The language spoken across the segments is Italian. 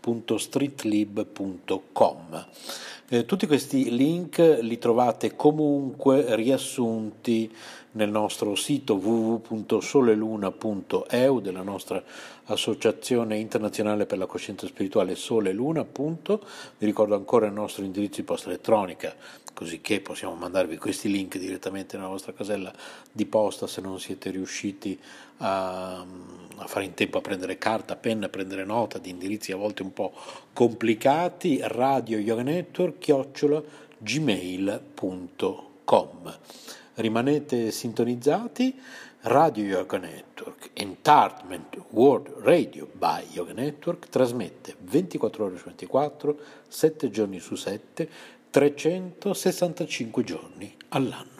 snails-paceedition.stores.streetlib.com. Eh, tutti questi link li trovate comunque riassunti nel nostro sito www.soleluna.eu della nostra associazione internazionale per la coscienza spirituale Sole. Vi ricordo ancora il nostro indirizzo di posta elettronica, così che possiamo mandarvi questi link direttamente nella vostra casella di posta se non siete riusciti a, a fare in tempo a prendere carta, penna, a prendere nota di indirizzi a volte un po' complicati. Radio Yoga Network, chiocciola gmail.com rimanete sintonizzati. Radio Yoga Network, Entertainment World Radio by Yoga Network, trasmette 24 ore su 24, 7 giorni su 7, 365 giorni all'anno.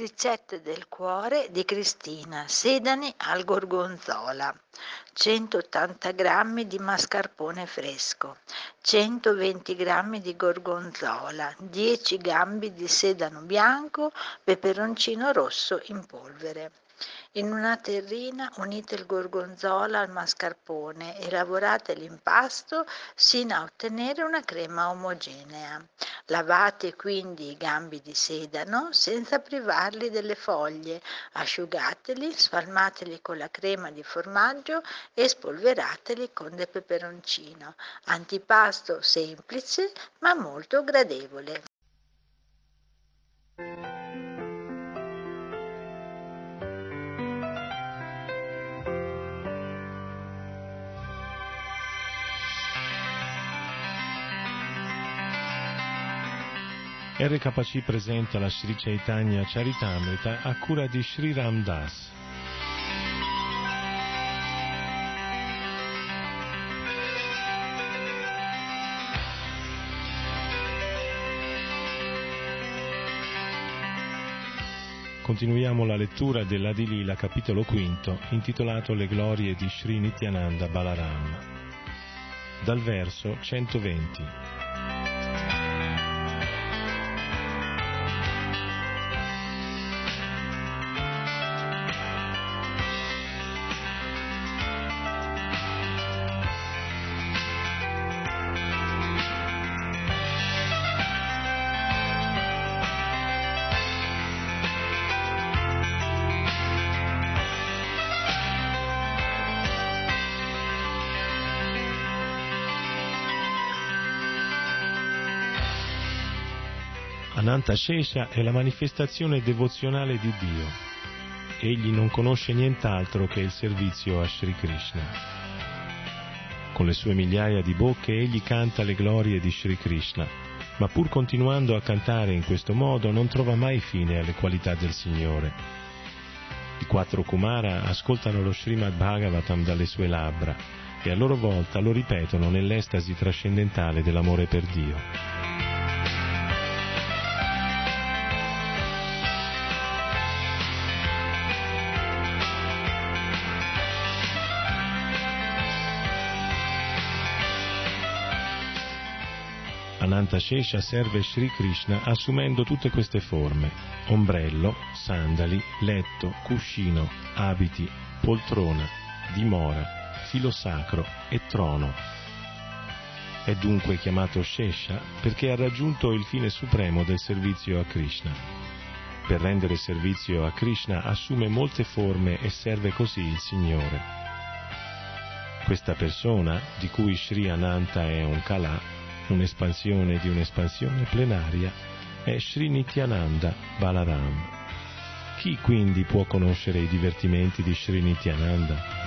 ricette del cuore di Cristina, sedani al gorgonzola, 180 g di mascarpone fresco, 120 g di gorgonzola, 10 gambi di sedano bianco, peperoncino rosso in polvere. In una terrina unite il gorgonzola al mascarpone e lavorate l'impasto sino a ottenere una crema omogenea. Lavate quindi i gambi di sedano senza privarli delle foglie, asciugateli, spalmateli con la crema di formaggio e spolverateli con del peperoncino. Antipasto semplice ma molto gradevole. RKC presenta la Sri Chaitanya Charitamrita a cura di Sri Ram Das. Continuiamo la lettura dell'Adilila capitolo quinto intitolato Le glorie di Sri Nityananda Balaram. Dal verso 120. Ananta Shesha è la manifestazione devozionale di Dio. Egli non conosce nient'altro che il servizio a Sri Krishna. Con le sue migliaia di bocche egli canta le glorie di Sri Krishna, ma pur continuando a cantare in questo modo non trova mai fine alle qualità del Signore. I quattro Kumara ascoltano lo Srimad Bhagavatam dalle sue labbra e a loro volta lo ripetono nell'estasi trascendentale dell'amore per Dio. Anantashesha serve Sri Krishna assumendo tutte queste forme: ombrello, sandali, letto, cuscino, abiti, poltrona, dimora, filo sacro e trono. È dunque chiamato Shesha perché ha raggiunto il fine supremo del servizio a Krishna. Per rendere servizio a Krishna assume molte forme e serve così il Signore. Questa persona, di cui Sri Ananta è un Kala, un'espansione di un'espansione plenaria, è Sri Nityananda Balaram. Chi quindi può conoscere i divertimenti di Sri Nityananda?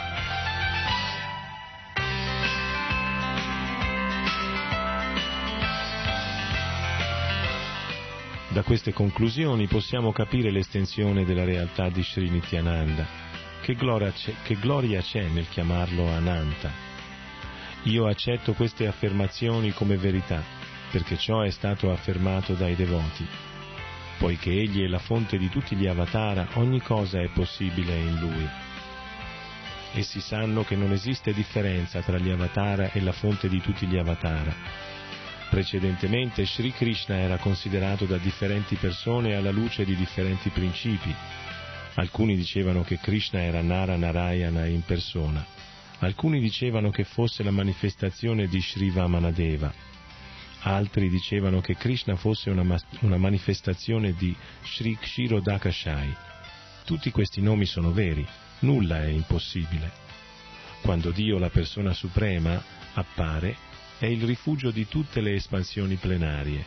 Da queste conclusioni possiamo capire l'estensione della realtà di Sri Nityananda. Che gloria c'è, che gloria c'è nel chiamarlo Ananta, io accetto queste affermazioni come verità, perché ciò è stato affermato dai devoti. Poiché Egli è la fonte di tutti gli avatara, ogni cosa è possibile in Lui. Essi sanno che non esiste differenza tra gli avatara e la fonte di tutti gli avatara. Precedentemente Sri Krishna era considerato da differenti persone alla luce di differenti principi. Alcuni dicevano che Krishna era Nara Narayana in persona Alcuni dicevano che fosse la manifestazione di Sri Vamanadeva, altri dicevano che Krishna fosse una, una manifestazione di Sri Kshirodakashai. Tutti questi nomi sono veri, nulla è impossibile. Quando Dio, la persona suprema, appare, è il rifugio di tutte le espansioni plenarie.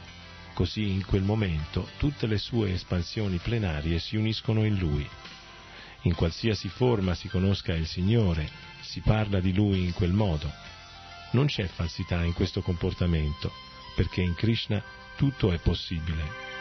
Così in quel momento tutte le sue espansioni plenarie si uniscono in Lui. In qualsiasi forma si conosca il Signore, si parla di lui in quel modo. Non c'è falsità in questo comportamento, perché in Krishna tutto è possibile.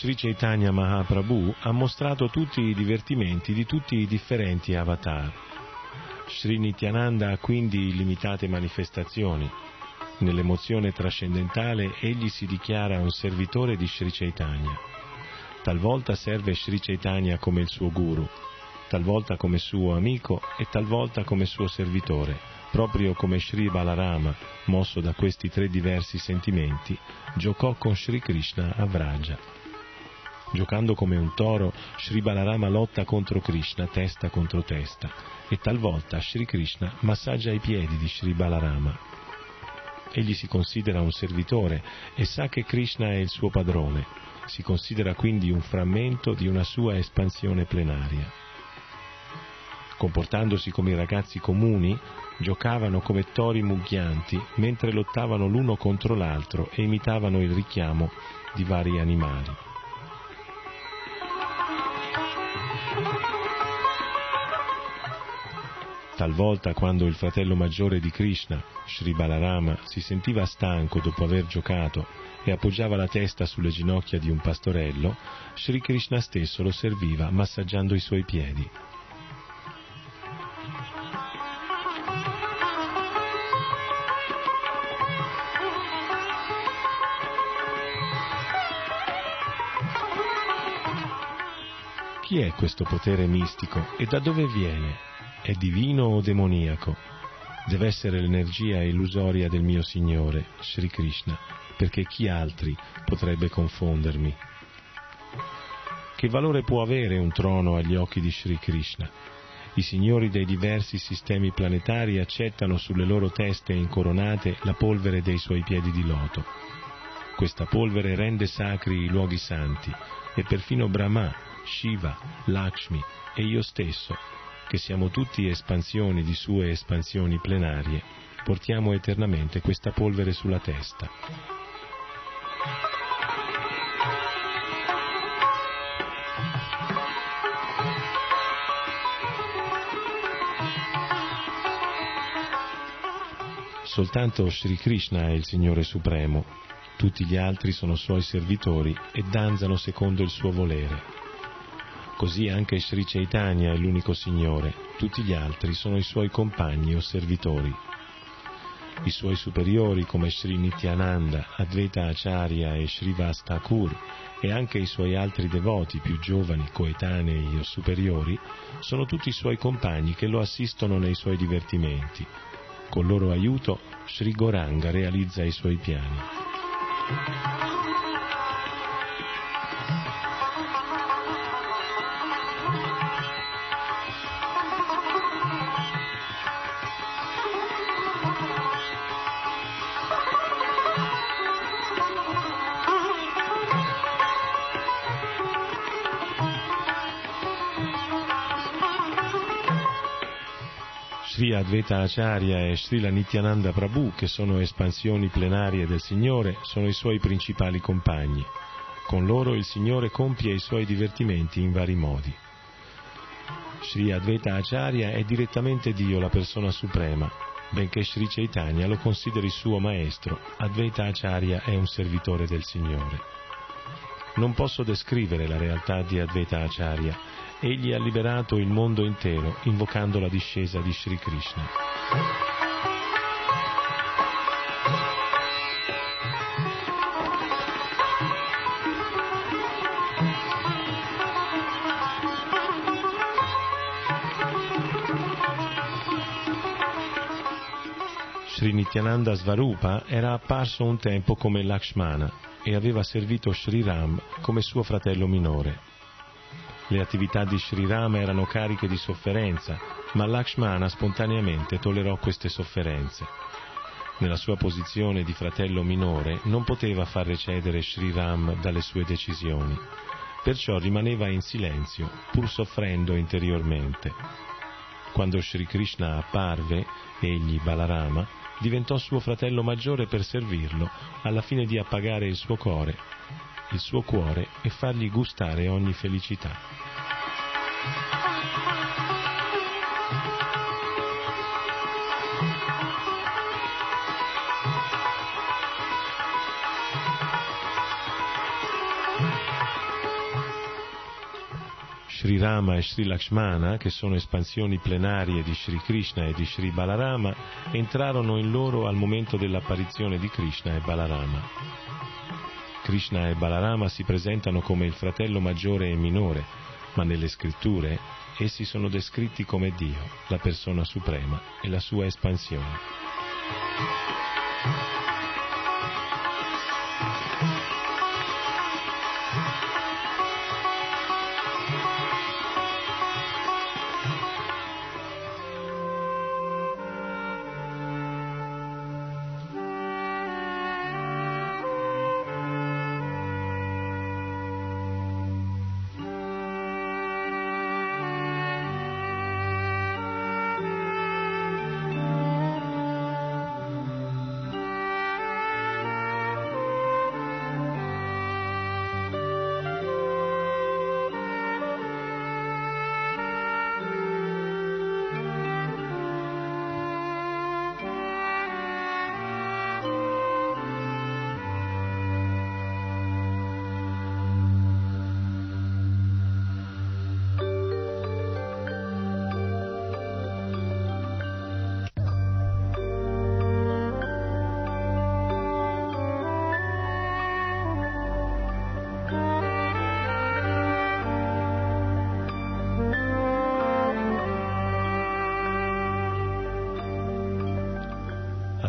Sri Chaitanya Mahaprabhu ha mostrato tutti i divertimenti di tutti i differenti avatar. Sri Nityananda ha quindi illimitate manifestazioni. Nell'emozione trascendentale egli si dichiara un servitore di Sri Chaitanya. Talvolta serve Sri Chaitanya come il suo guru, talvolta come suo amico e talvolta come suo servitore, proprio come Sri Balarama, mosso da questi tre diversi sentimenti, giocò con Sri Krishna a Vraja. Giocando come un toro, Sri Balarama lotta contro Krishna testa contro testa e talvolta Sri Krishna massaggia i piedi di Sri Balarama. Egli si considera un servitore e sa che Krishna è il suo padrone, si considera quindi un frammento di una sua espansione plenaria comportandosi come i ragazzi comuni, giocavano come tori mugghianti mentre lottavano l'uno contro l'altro e imitavano il richiamo di vari animali. Talvolta quando il fratello maggiore di Krishna, Sri Balarama, si sentiva stanco dopo aver giocato e appoggiava la testa sulle ginocchia di un pastorello, Sri Krishna stesso lo serviva massaggiando i suoi piedi. Chi è questo potere mistico e da dove viene? È divino o demoniaco? Deve essere l'energia illusoria del mio Signore, Sri Krishna, perché chi altri potrebbe confondermi? Che valore può avere un trono agli occhi di Sri Krishna? I signori dei diversi sistemi planetari accettano sulle loro teste incoronate la polvere dei suoi piedi di loto. Questa polvere rende sacri i luoghi santi e perfino Brahma, Shiva, Lakshmi e io stesso, che siamo tutti espansioni di sue espansioni plenarie, portiamo eternamente questa polvere sulla testa. Soltanto Sri Krishna è il Signore Supremo, tutti gli altri sono suoi servitori e danzano secondo il suo volere. Così anche Sri Chaitanya è l'unico Signore, tutti gli altri sono i suoi compagni o servitori. I suoi superiori come Sri Nityananda, Advaita Acharya e Sri Vastakur e anche i suoi altri devoti più giovani, coetanei o superiori sono tutti i suoi compagni che lo assistono nei suoi divertimenti. Con loro aiuto Sri Goranga realizza i suoi piani. Sri Advaita Acharya e Srila Nityananda Prabhu, che sono espansioni plenarie del Signore, sono i suoi principali compagni. Con loro il Signore compie i suoi divertimenti in vari modi. Sri Advaita Acharya è direttamente Dio, la persona suprema, benché Sri Chaitanya lo consideri suo maestro, Advaita Acharya è un servitore del Signore. Non posso descrivere la realtà di Advaita Acharya, egli ha liberato il mondo intero invocando la discesa di Sri Krishna. Sri Nityananda Svarupa era apparso un tempo come Lakshmana e aveva servito Sri Ram come suo fratello minore. Le attività di Sri Rama erano cariche di sofferenza, ma Lakshmana spontaneamente tollerò queste sofferenze. Nella sua posizione di fratello minore non poteva far recedere Sri Ram dalle sue decisioni, perciò rimaneva in silenzio, pur soffrendo interiormente. Quando Sri Krishna apparve, egli, Balarama, diventò suo fratello maggiore per servirlo, alla fine di appagare il suo cuore il suo cuore e fargli gustare ogni felicità. Sri Rama e Sri Lakshmana, che sono espansioni plenarie di Sri Krishna e di Sri Balarama, entrarono in loro al momento dell'apparizione di Krishna e Balarama. Krishna e Balarama si presentano come il fratello maggiore e minore, ma nelle scritture essi sono descritti come Dio, la persona suprema e la sua espansione.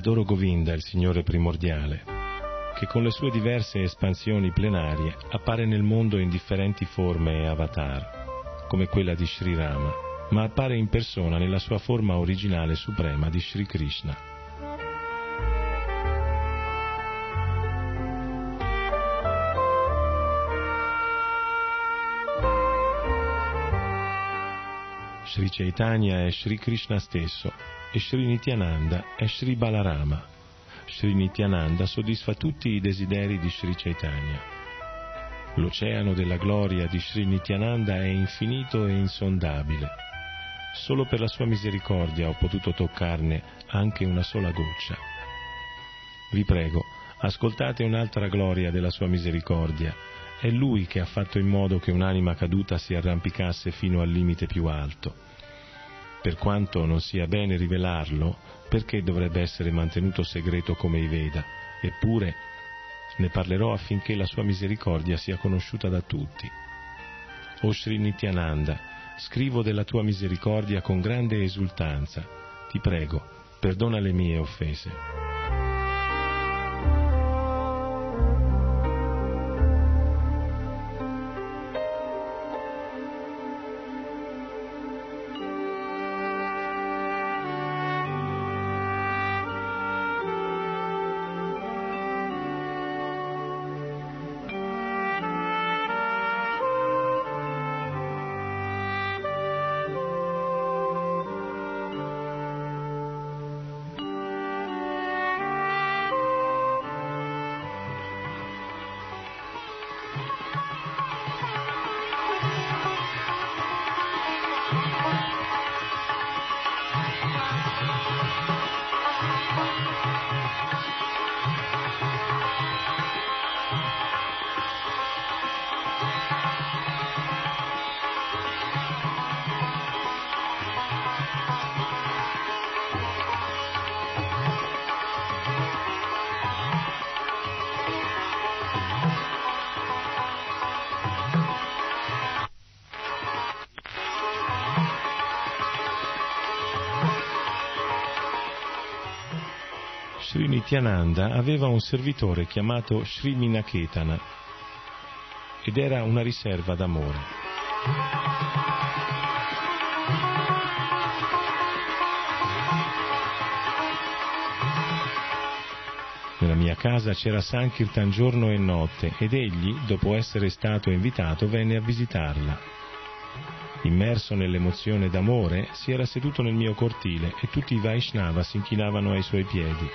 Adoro Govinda, il Signore primordiale, che con le sue diverse espansioni plenarie appare nel mondo in differenti forme e avatar, come quella di Sri Rama, ma appare in persona nella sua forma originale suprema di Sri Krishna. Sri Chaitanya è Sri Krishna stesso, e Sri Nityananda è Sri Balarama. Sri Nityananda soddisfa tutti i desideri di Sri Chaitanya. L'oceano della gloria di Sri Nityananda è infinito e insondabile. Solo per la sua misericordia ho potuto toccarne anche una sola goccia. Vi prego, ascoltate un'altra gloria della sua misericordia. È Lui che ha fatto in modo che un'anima caduta si arrampicasse fino al limite più alto per quanto non sia bene rivelarlo, perché dovrebbe essere mantenuto segreto come i Veda? Eppure ne parlerò affinché la sua misericordia sia conosciuta da tutti. O Sri Nityananda, scrivo della tua misericordia con grande esultanza. Ti prego, perdona le mie offese. Nityananda aveva un servitore chiamato Sri Minaketana ed era una riserva d'amore. Nella mia casa c'era Sankirtan giorno e notte ed egli, dopo essere stato invitato, venne a visitarla. Immerso nell'emozione d'amore, si era seduto nel mio cortile e tutti i Vaishnava si inchinavano ai suoi piedi.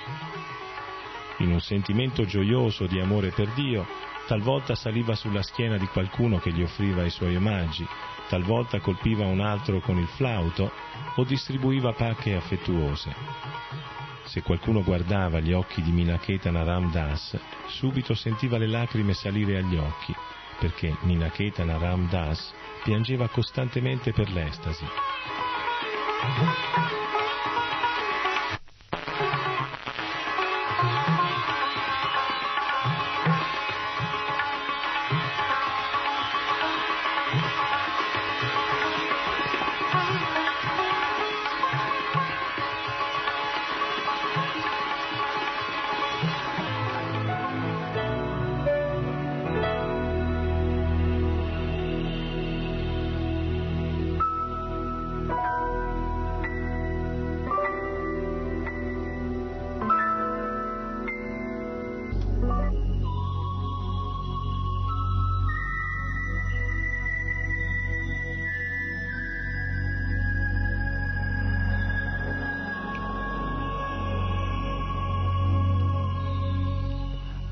In un sentimento gioioso di amore per Dio, talvolta saliva sulla schiena di qualcuno che gli offriva i suoi omaggi, talvolta colpiva un altro con il flauto o distribuiva pacche affettuose. Se qualcuno guardava gli occhi di Minaketana Ram Das, subito sentiva le lacrime salire agli occhi, perché Ninaketana Ram Das piangeva costantemente per l'estasi.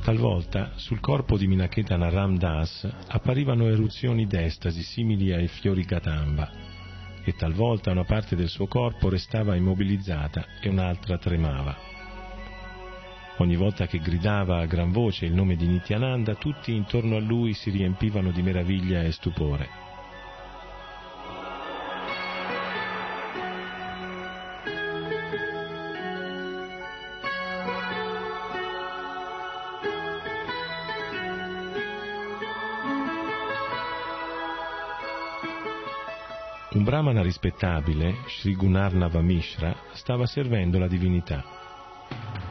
Talvolta sul corpo di Minaketana Ram Das apparivano eruzioni d'estasi simili ai fiori Gatamba e talvolta una parte del suo corpo restava immobilizzata e un'altra tremava. Ogni volta che gridava a gran voce il nome di Nityananda, tutti intorno a lui si riempivano di meraviglia e stupore. Brahmana rispettabile, Sri Gunarnava Mishra, stava servendo la divinità.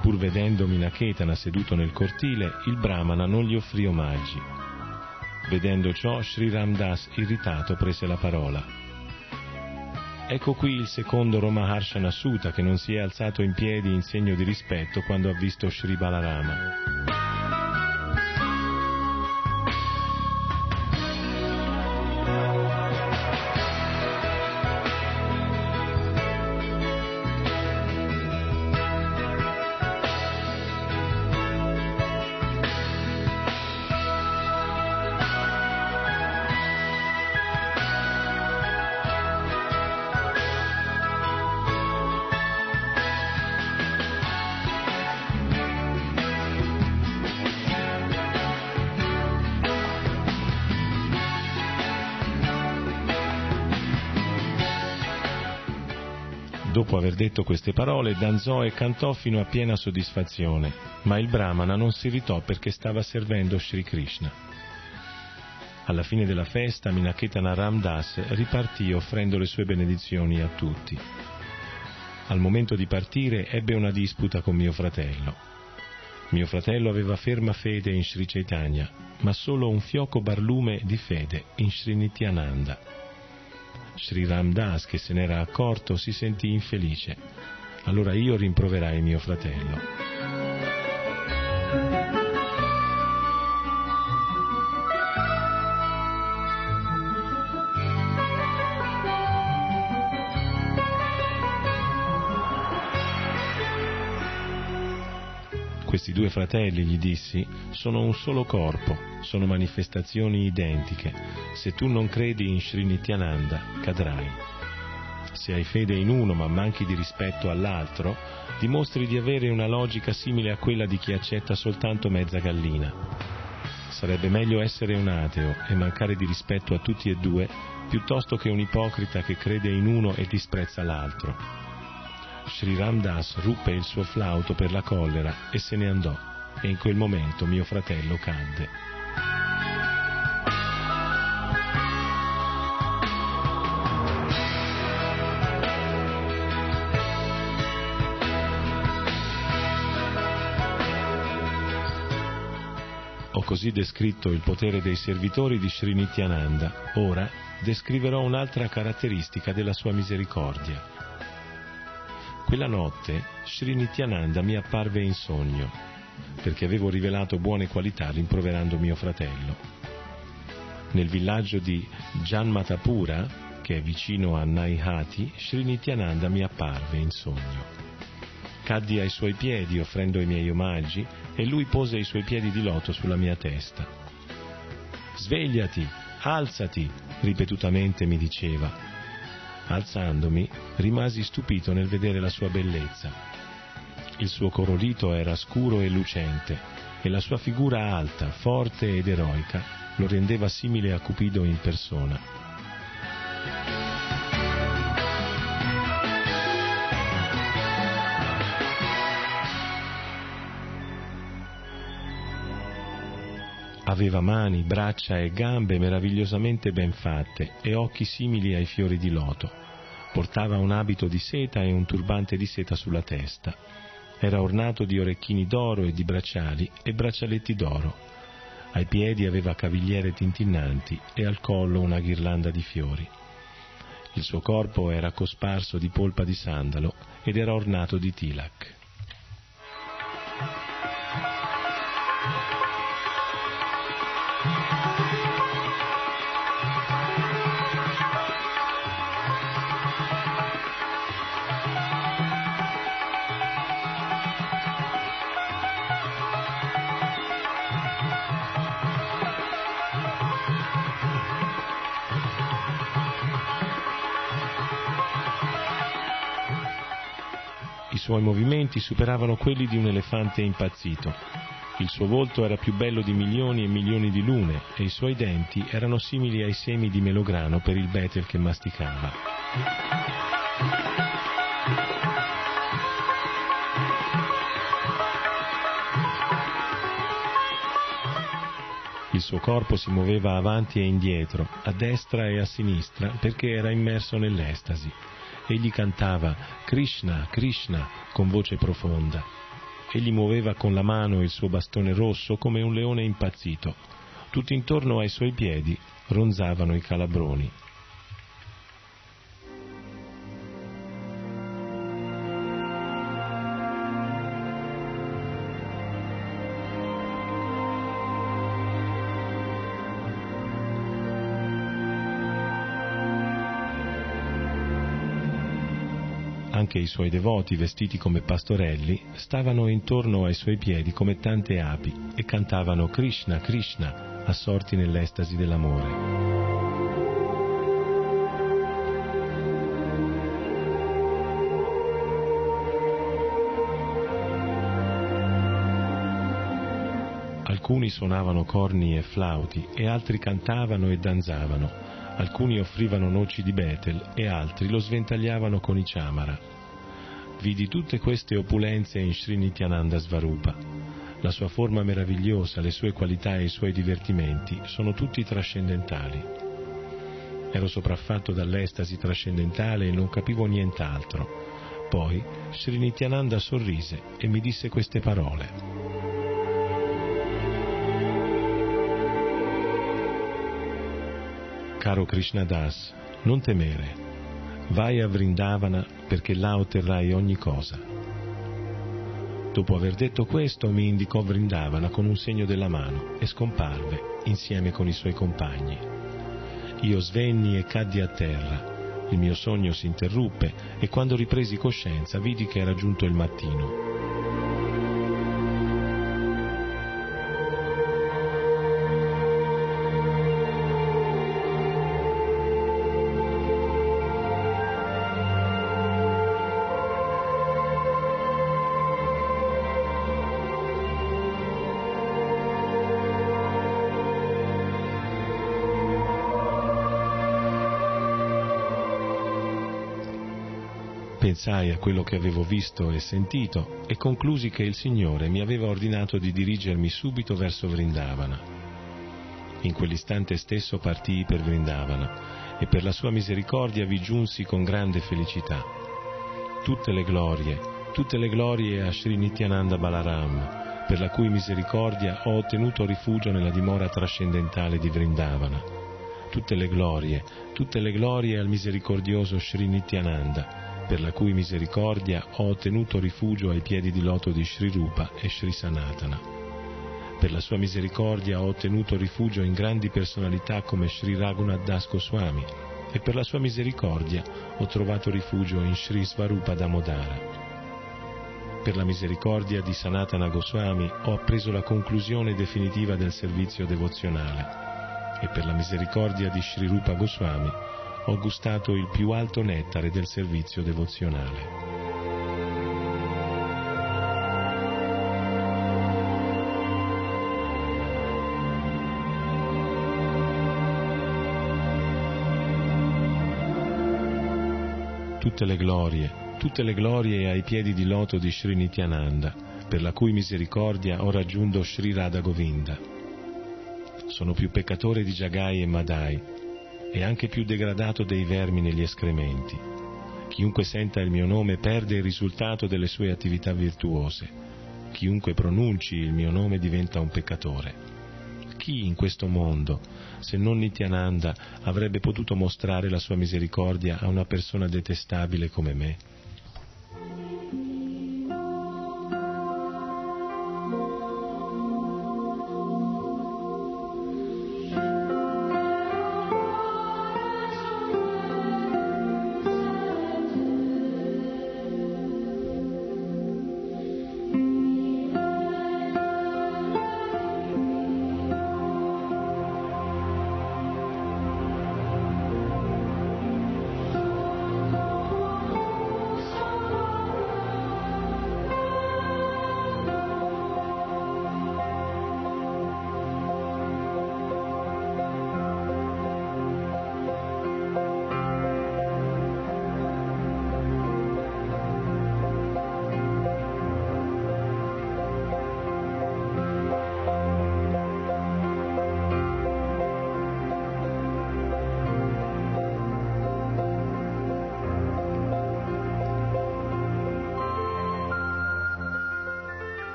Pur vedendo Minaketana seduto nel cortile, il brahmana non gli offrì omaggi. Vedendo ciò, Sri Ramdas, irritato, prese la parola. Ecco qui il secondo Romaharshana Sutta che non si è alzato in piedi in segno di rispetto quando ha visto Sri Balarama. Dopo aver detto queste parole, danzò e cantò fino a piena soddisfazione, ma il brahmana non si irritò perché stava servendo Sri Krishna. Alla fine della festa, Minaketana Ramdas ripartì offrendo le sue benedizioni a tutti. Al momento di partire ebbe una disputa con mio fratello. Mio fratello aveva ferma fede in Sri Chaitanya, ma solo un fioco barlume di fede in Sri Nityananda. Sri Ram Das, che se n'era accorto, si sentì infelice. Allora io rimproverai mio fratello. Questi due fratelli, gli dissi, sono un solo corpo, sono manifestazioni identiche. Se tu non credi in Sri Nityananda, cadrai. Se hai fede in uno ma manchi di rispetto all'altro, dimostri di avere una logica simile a quella di chi accetta soltanto mezza gallina. Sarebbe meglio essere un ateo e mancare di rispetto a tutti e due, piuttosto che un ipocrita che crede in uno e disprezza l'altro. Sri Ram Das ruppe il suo flauto per la collera e se ne andò, e in quel momento mio fratello cadde. Ho così descritto il potere dei servitori di Sri Nityananda. Ora descriverò un'altra caratteristica della sua misericordia. Quella notte Sri Nityananda mi apparve in sogno, perché avevo rivelato buone qualità rimproverando mio fratello. Nel villaggio di Janmatapura, che è vicino a Naihati, Sri Nityananda mi apparve in sogno. Caddi ai suoi piedi offrendo i miei omaggi e lui pose i suoi piedi di loto sulla mia testa. Svegliati, alzati, ripetutamente mi diceva, Alzandomi, rimasi stupito nel vedere la sua bellezza. Il suo corolito era scuro e lucente, e la sua figura alta, forte ed eroica lo rendeva simile a Cupido in persona. Aveva mani, braccia e gambe meravigliosamente ben fatte e occhi simili ai fiori di loto. Portava un abito di seta e un turbante di seta sulla testa. Era ornato di orecchini d'oro e di bracciali e braccialetti d'oro. Ai piedi aveva cavigliere tintinnanti e al collo una ghirlanda di fiori. Il suo corpo era cosparso di polpa di sandalo ed era ornato di tilak. Suoi movimenti superavano quelli di un elefante impazzito. Il suo volto era più bello di milioni e milioni di lune e i suoi denti erano simili ai semi di melograno per il betel che masticava. Il suo corpo si muoveva avanti e indietro, a destra e a sinistra, perché era immerso nell'estasi Egli cantava Krishna, Krishna con voce profonda. Egli muoveva con la mano il suo bastone rosso come un leone impazzito. Tutto intorno ai suoi piedi ronzavano i calabroni. Anche i suoi devoti, vestiti come pastorelli, stavano intorno ai suoi piedi come tante api e cantavano Krishna, Krishna, assorti nell'estasi dell'amore. Alcuni suonavano corni e flauti e altri cantavano e danzavano, alcuni offrivano noci di Betel e altri lo sventagliavano con i ciamara vidi tutte queste opulenze in Srinityananda Svarupa. La sua forma meravigliosa, le sue qualità e i suoi divertimenti sono tutti trascendentali. Ero sopraffatto dall'estasi trascendentale e non capivo nient'altro. Poi Srinityananda sorrise e mi disse queste parole. Caro Krishnadas, non temere, vai a Vrindavana perché là otterrai ogni cosa. Dopo aver detto questo mi indicò Vrindavana con un segno della mano e scomparve insieme con i suoi compagni. Io svenni e caddi a terra. Il mio sogno si interruppe e quando ripresi coscienza vidi che era giunto il mattino. Pensai a quello che avevo visto e sentito e conclusi che il Signore mi aveva ordinato di dirigermi subito verso Vrindavana. In quell'istante stesso partii per Vrindavana e per la sua misericordia vi giunsi con grande felicità. Tutte le glorie, tutte le glorie a Sri Nityananda Balaram, per la cui misericordia ho ottenuto rifugio nella dimora trascendentale di Vrindavana. Tutte le glorie, tutte le glorie al misericordioso Sri Nityananda, per la cui misericordia ho ottenuto rifugio ai piedi di loto di Sri Rupa e Sri Sanatana. Per la sua misericordia ho ottenuto rifugio in grandi personalità come Sri Raghunath Das Goswami e per la sua misericordia ho trovato rifugio in Sri Svarupa Damodara. Per la misericordia di Sanatana Goswami ho appreso la conclusione definitiva del servizio devozionale e per la misericordia di Sri Rupa Goswami ho gustato il più alto nettare del servizio devozionale. Tutte le glorie, tutte le glorie ai piedi di loto di Sri Nityananda, per la cui misericordia ho raggiunto Sri Radha Govinda. Sono più peccatore di Jagai e Madai, e anche più degradato dei vermi negli escrementi. Chiunque senta il mio nome perde il risultato delle sue attività virtuose. Chiunque pronunci il mio nome diventa un peccatore chi in questo mondo, se non Nityananda, avrebbe potuto mostrare la sua misericordia a una persona detestabile come me?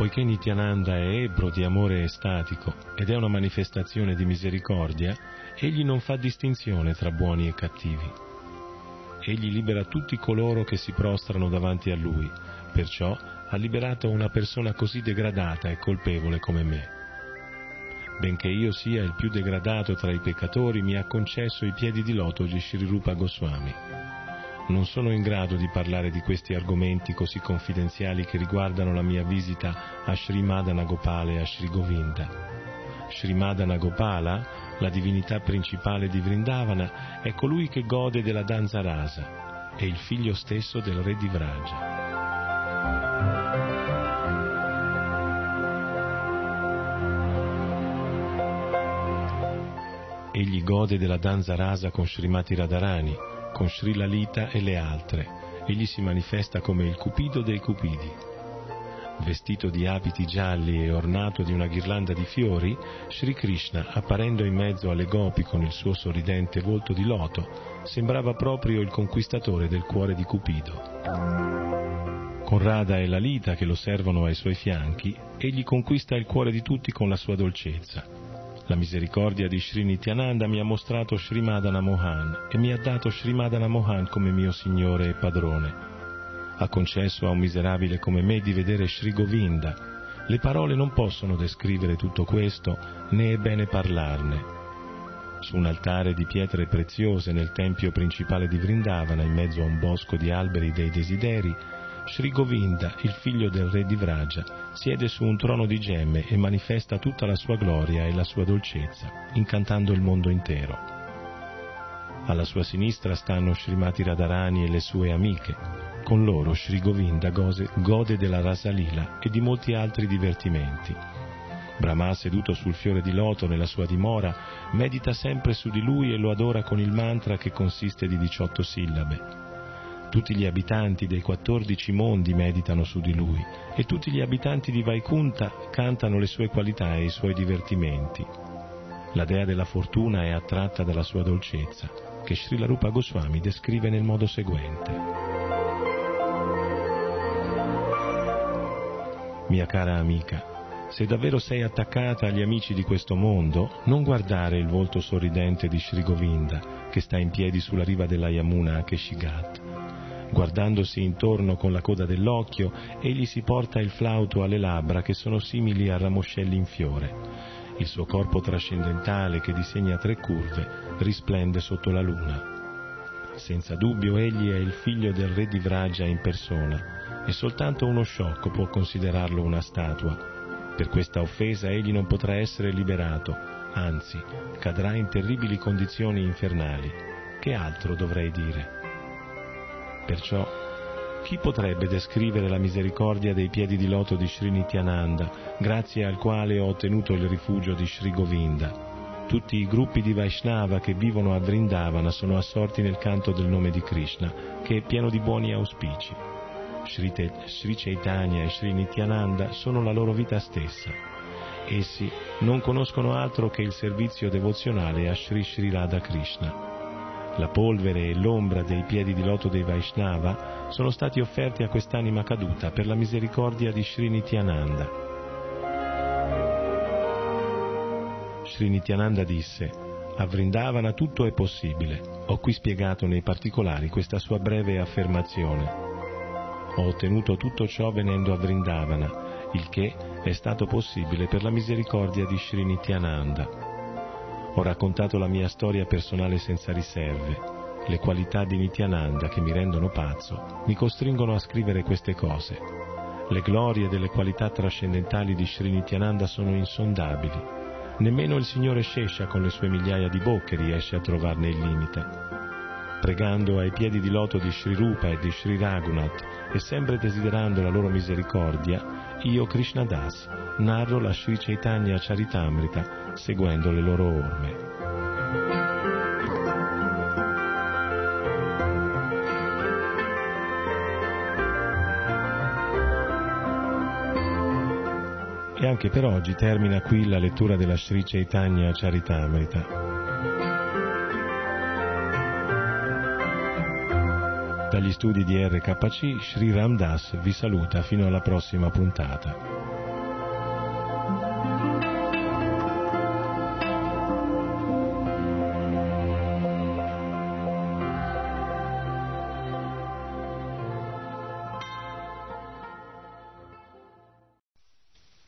Poiché Nityananda è ebro di amore estatico ed è una manifestazione di misericordia, egli non fa distinzione tra buoni e cattivi. Egli libera tutti coloro che si prostrano davanti a lui, perciò ha liberato una persona così degradata e colpevole come me. Benché io sia il più degradato tra i peccatori, mi ha concesso i piedi di loto di Sri Rupa Goswami non sono in grado di parlare di questi argomenti così confidenziali che riguardano la mia visita a Sri Madana Gopala e a Sri Govinda. Sri Madana Gopala, la divinità principale di Vrindavana, è colui che gode della danza rasa, è il figlio stesso del re di Vraja. Egli gode della danza rasa con Srimati Radharani, con Sri Lalita e le altre. Egli si manifesta come il cupido dei cupidi. Vestito di abiti gialli e ornato di una ghirlanda di fiori, Sri Krishna, apparendo in mezzo alle gopi con il suo sorridente volto di loto, sembrava proprio il conquistatore del cuore di Cupido. Con Radha e Lalita che lo servono ai suoi fianchi, egli conquista il cuore di tutti con la sua dolcezza la misericordia di Sri Nityananda mi ha mostrato Srimadana Mohan e mi ha dato Srimadana Mohan come mio signore e padrone. Ha concesso a un miserabile come me di vedere Sri Govinda. Le parole non possono descrivere tutto questo, né è bene parlarne. Su un altare di pietre preziose nel tempio principale di Vrindavana, in mezzo a un bosco di alberi dei desideri, Sri Govinda, il figlio del re di Vraja, siede su un trono di gemme e manifesta tutta la sua gloria e la sua dolcezza, incantando il mondo intero. Alla sua sinistra stanno Srimati Radharani e le sue amiche. Con loro Sri Govinda gode della Rasalila e di molti altri divertimenti. Brahma, seduto sul fiore di loto nella sua dimora, medita sempre su di lui e lo adora con il mantra che consiste di 18 sillabe. Tutti gli abitanti dei 14 mondi meditano su di lui e tutti gli abitanti di Vaikunta cantano le sue qualità e i suoi divertimenti. La dea della fortuna è attratta dalla sua dolcezza, che Srila Rupa Goswami descrive nel modo seguente. Mia cara amica, se davvero sei attaccata agli amici di questo mondo, non guardare il volto sorridente di Sri Govinda, che sta in piedi sulla riva della Yamuna a Keshigat Guardandosi intorno con la coda dell'occhio, egli si porta il flauto alle labbra che sono simili a ramoscelli in fiore. Il suo corpo trascendentale, che disegna tre curve, risplende sotto la luna. Senza dubbio egli è il figlio del re di Vraja in persona, e soltanto uno sciocco può considerarlo una statua. Per questa offesa egli non potrà essere liberato, anzi, cadrà in terribili condizioni infernali. Che altro dovrei dire? Perciò, chi potrebbe descrivere la misericordia dei piedi di loto di Sri Nityananda, grazie al quale ho ottenuto il rifugio di Sri Govinda? Tutti i gruppi di Vaishnava che vivono a Vrindavana sono assorti nel canto del nome di Krishna, che è pieno di buoni auspici. Sri, Te, Sri Chaitanya e Sri Nityananda sono la loro vita stessa. Essi non conoscono altro che il servizio devozionale a Sri Sri Radha Krishna. La polvere e l'ombra dei piedi di loto dei Vaishnava sono stati offerti a quest'anima caduta per la misericordia di Sri Nityananda. Sri Nityananda disse, a Vrindavana tutto è possibile. Ho qui spiegato nei particolari questa sua breve affermazione. Ho ottenuto tutto ciò venendo a Vrindavana, il che è stato possibile per la misericordia di Sri Nityananda. Ho raccontato la mia storia personale senza riserve. Le qualità di Nityananda che mi rendono pazzo mi costringono a scrivere queste cose. Le glorie delle qualità trascendentali di Sri Nityananda sono insondabili Nemmeno il signore Shesha con le sue migliaia di bocche riesce a trovarne il limite. Pregando ai piedi di loto di Sri Rupa e di Sri Raghunath e sempre desiderando la loro misericordia, io Krishna Das narro la Sri Chaitanya Charitamrita seguendo le loro orme. E anche per oggi termina qui la lettura della Sri Chaitanya Charitamrita. Dagli studi di RKC, Sri Ram Das vi saluta fino alla prossima puntata.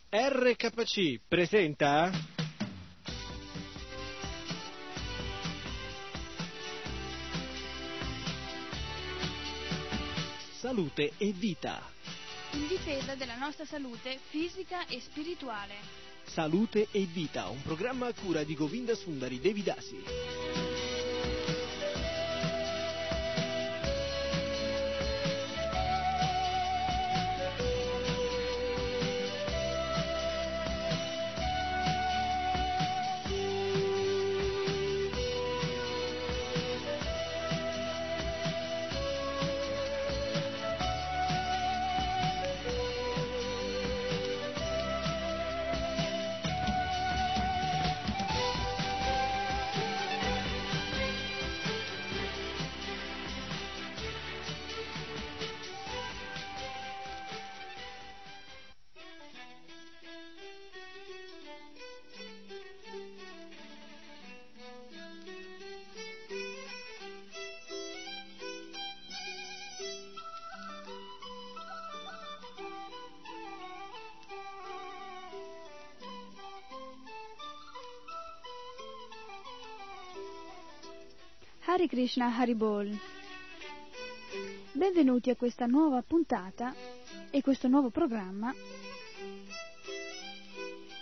RKC presenta Salute e vita. In difesa della nostra salute fisica e spirituale. Salute e vita, un programma a cura di Govinda Sundari Devidasi. Hari Krishna Haribol. Benvenuti a questa nuova puntata e questo nuovo programma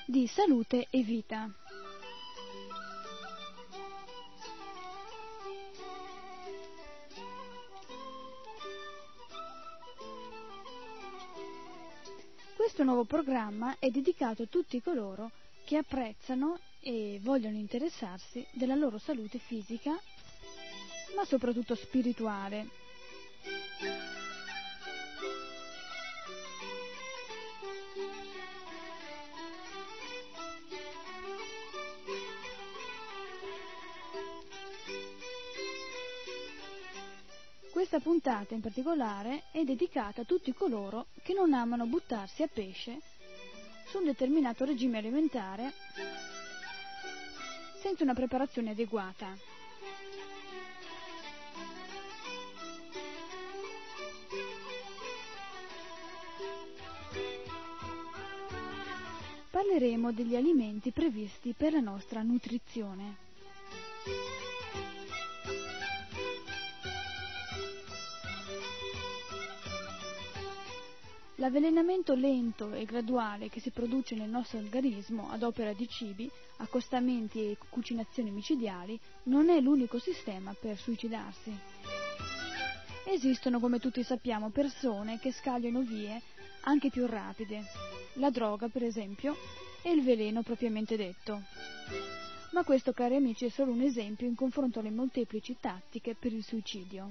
di salute e vita. Questo nuovo programma è dedicato a tutti coloro che apprezzano e vogliono interessarsi della loro salute fisica ma soprattutto spirituale. Questa puntata in particolare è dedicata a tutti coloro che non amano buttarsi a pesce su un determinato regime alimentare senza una preparazione adeguata. Parleremo degli alimenti previsti per la nostra nutrizione. L'avvelenamento lento e graduale che si produce nel nostro organismo ad opera di cibi, accostamenti e cucinazioni micidiali non è l'unico sistema per suicidarsi. Esistono, come tutti sappiamo, persone che scagliano vie anche più rapide, la droga per esempio e il veleno propriamente detto. Ma questo, cari amici, è solo un esempio in confronto alle molteplici tattiche per il suicidio.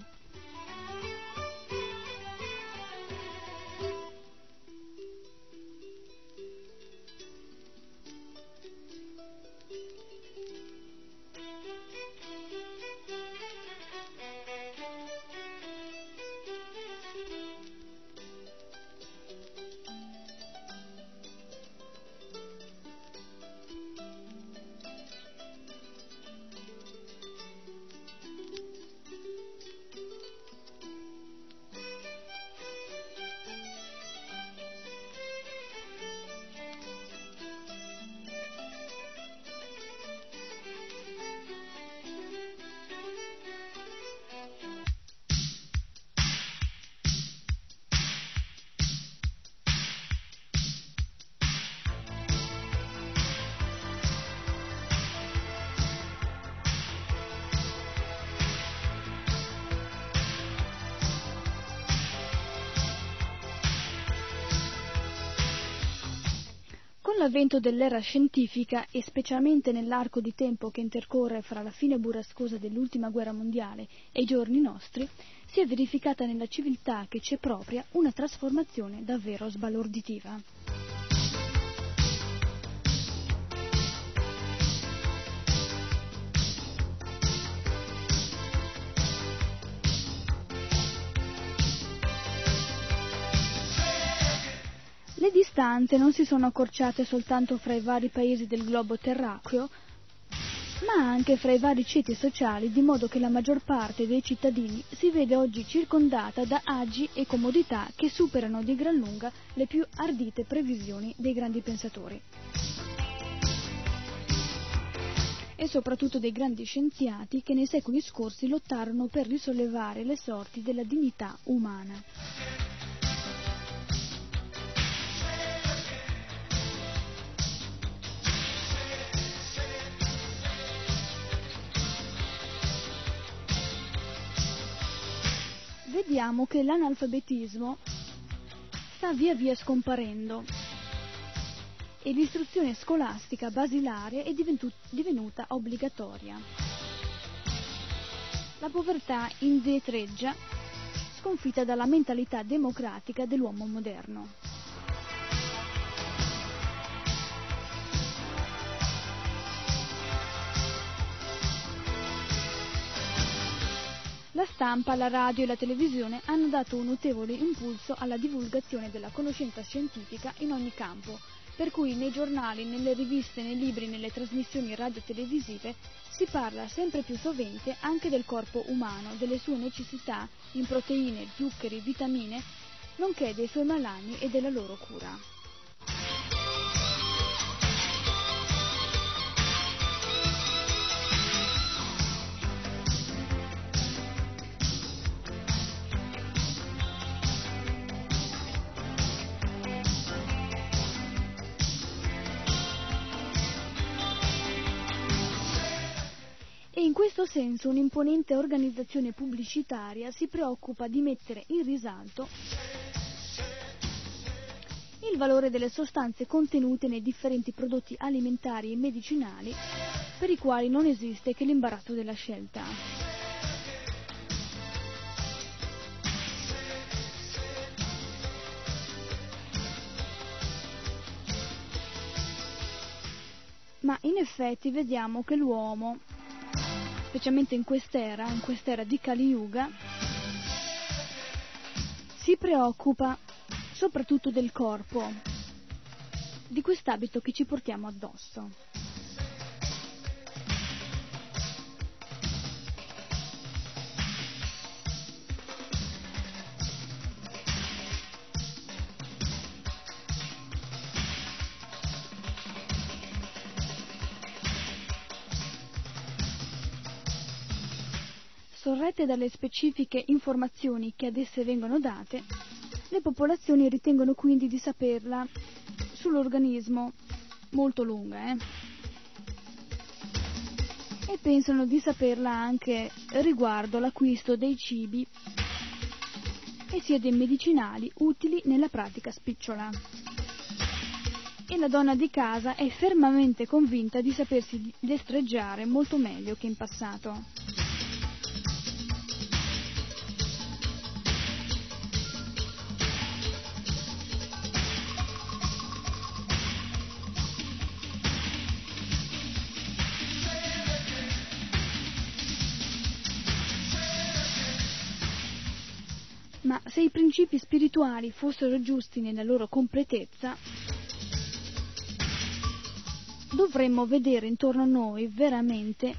L'avvento dell'era scientifica e specialmente nell'arco di tempo che intercorre fra la fine burrascosa dell'ultima guerra mondiale e i giorni nostri, si è verificata nella civiltà che c'è propria una trasformazione davvero sbalorditiva. Distanze non si sono accorciate soltanto fra i vari paesi del globo terracqueo, ma anche fra i vari ceti sociali, di modo che la maggior parte dei cittadini si vede oggi circondata da agi e comodità che superano di gran lunga le più ardite previsioni dei grandi pensatori. E soprattutto dei grandi scienziati che nei secoli scorsi lottarono per risollevare le sorti della dignità umana. Vediamo che l'analfabetismo sta via via scomparendo e l'istruzione scolastica basilare è divenuta obbligatoria. La povertà indietreggia, sconfitta dalla mentalità democratica dell'uomo moderno. La stampa, la radio e la televisione hanno dato un notevole impulso alla divulgazione della conoscenza scientifica in ogni campo, per cui nei giornali, nelle riviste, nei libri, nelle trasmissioni radio-televisive si parla sempre più sovente anche del corpo umano, delle sue necessità in proteine, zuccheri, vitamine, nonché dei suoi malanni e della loro cura. Questo senso un'imponente organizzazione pubblicitaria si preoccupa di mettere in risalto il valore delle sostanze contenute nei differenti prodotti alimentari e medicinali per i quali non esiste che l'imbarazzo della scelta. Ma in effetti vediamo che l'uomo specialmente in quest'era, in quest'era di Kali Yuga, si preoccupa soprattutto del corpo, di quest'abito che ci portiamo addosso. Sorrette dalle specifiche informazioni che ad esse vengono date, le popolazioni ritengono quindi di saperla sull'organismo molto lunga, eh? E pensano di saperla anche riguardo l'acquisto dei cibi e sia dei medicinali utili nella pratica spicciola. e la donna di casa è fermamente convinta di sapersi destreggiare molto meglio che in passato. Principi spirituali fossero giusti nella loro completezza, dovremmo vedere intorno a noi veramente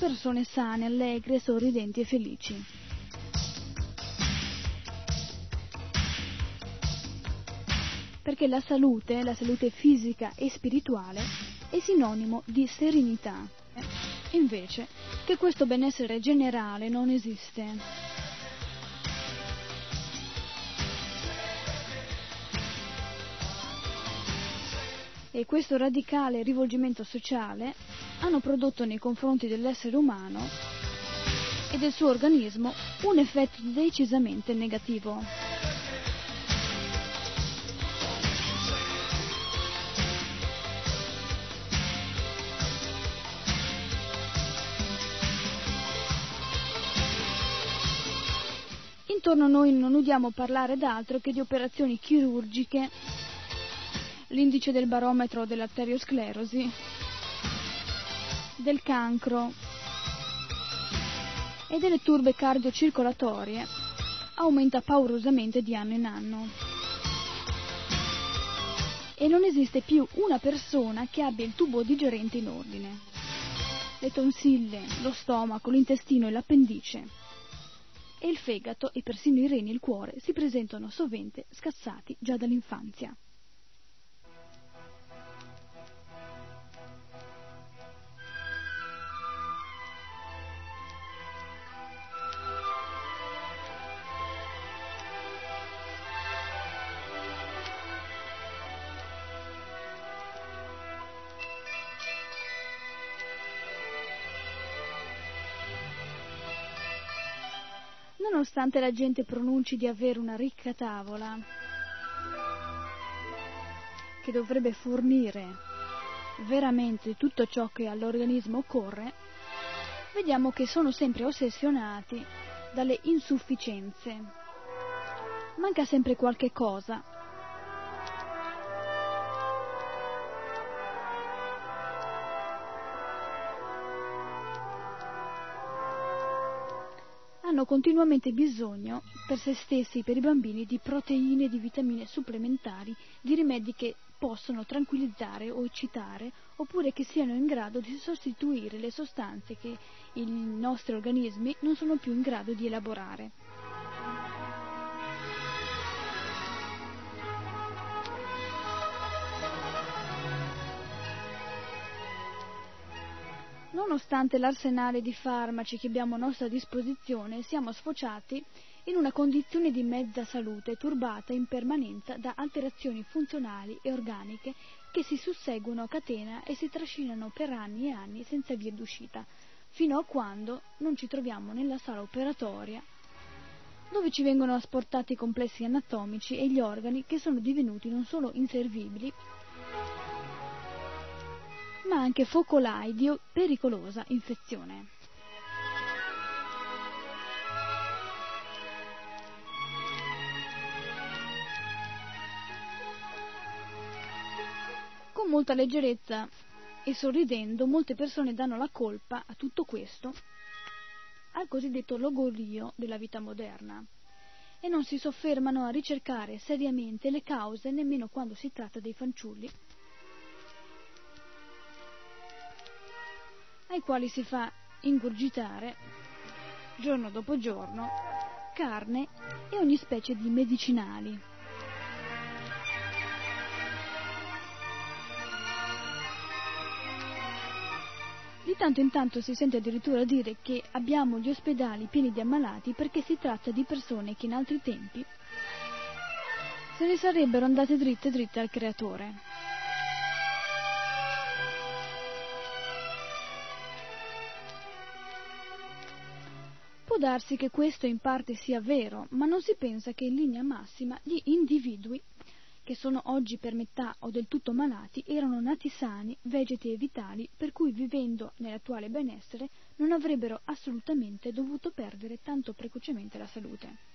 persone sane, allegre, sorridenti e felici. Perché la salute, la salute fisica e spirituale, è sinonimo di serenità. Invece, che questo benessere generale non esiste. E questo radicale rivolgimento sociale hanno prodotto nei confronti dell'essere umano e del suo organismo un effetto decisamente negativo. Intorno a noi non udiamo parlare d'altro che di operazioni chirurgiche l'indice del barometro dell'arteriosclerosi, del cancro e delle turbe cardiocircolatorie aumenta paurosamente di anno in anno. E non esiste più una persona che abbia il tubo digerente in ordine. Le tonsille, lo stomaco, l'intestino e l'appendice e il fegato e persino i reni e il cuore si presentano sovente scassati già dall'infanzia. Nonostante la gente pronunci di avere una ricca tavola che dovrebbe fornire veramente tutto ciò che all'organismo occorre, vediamo che sono sempre ossessionati dalle insufficienze. Manca sempre qualche cosa hanno continuamente bisogno per se stessi e per i bambini di proteine di vitamine supplementari, di rimedi che possono tranquillizzare o eccitare, oppure che siano in grado di sostituire le sostanze che i nostri organismi non sono più in grado di elaborare. Nonostante l'arsenale di farmaci che abbiamo a nostra disposizione, siamo sfociati in una condizione di mezza salute turbata in permanenza da alterazioni funzionali e organiche che si susseguono a catena e si trascinano per anni e anni senza via d'uscita, fino a quando non ci troviamo nella sala operatoria dove ci vengono asportati i complessi anatomici e gli organi che sono divenuti non solo inservibili, ma anche focolai di pericolosa infezione. Con molta leggerezza e sorridendo molte persone danno la colpa a tutto questo al cosiddetto logorio della vita moderna e non si soffermano a ricercare seriamente le cause nemmeno quando si tratta dei fanciulli ai quali si fa ingurgitare giorno dopo giorno carne e ogni specie di medicinali. Di tanto in tanto si sente addirittura dire che abbiamo gli ospedali pieni di ammalati perché si tratta di persone che in altri tempi se ne sarebbero andate dritte dritte al creatore. Darsi che questo in parte sia vero, ma non si pensa che in linea massima gli individui che sono oggi per metà o del tutto malati, erano nati sani, vegeti e vitali, per cui vivendo nell'attuale benessere non avrebbero assolutamente dovuto perdere tanto precocemente la salute.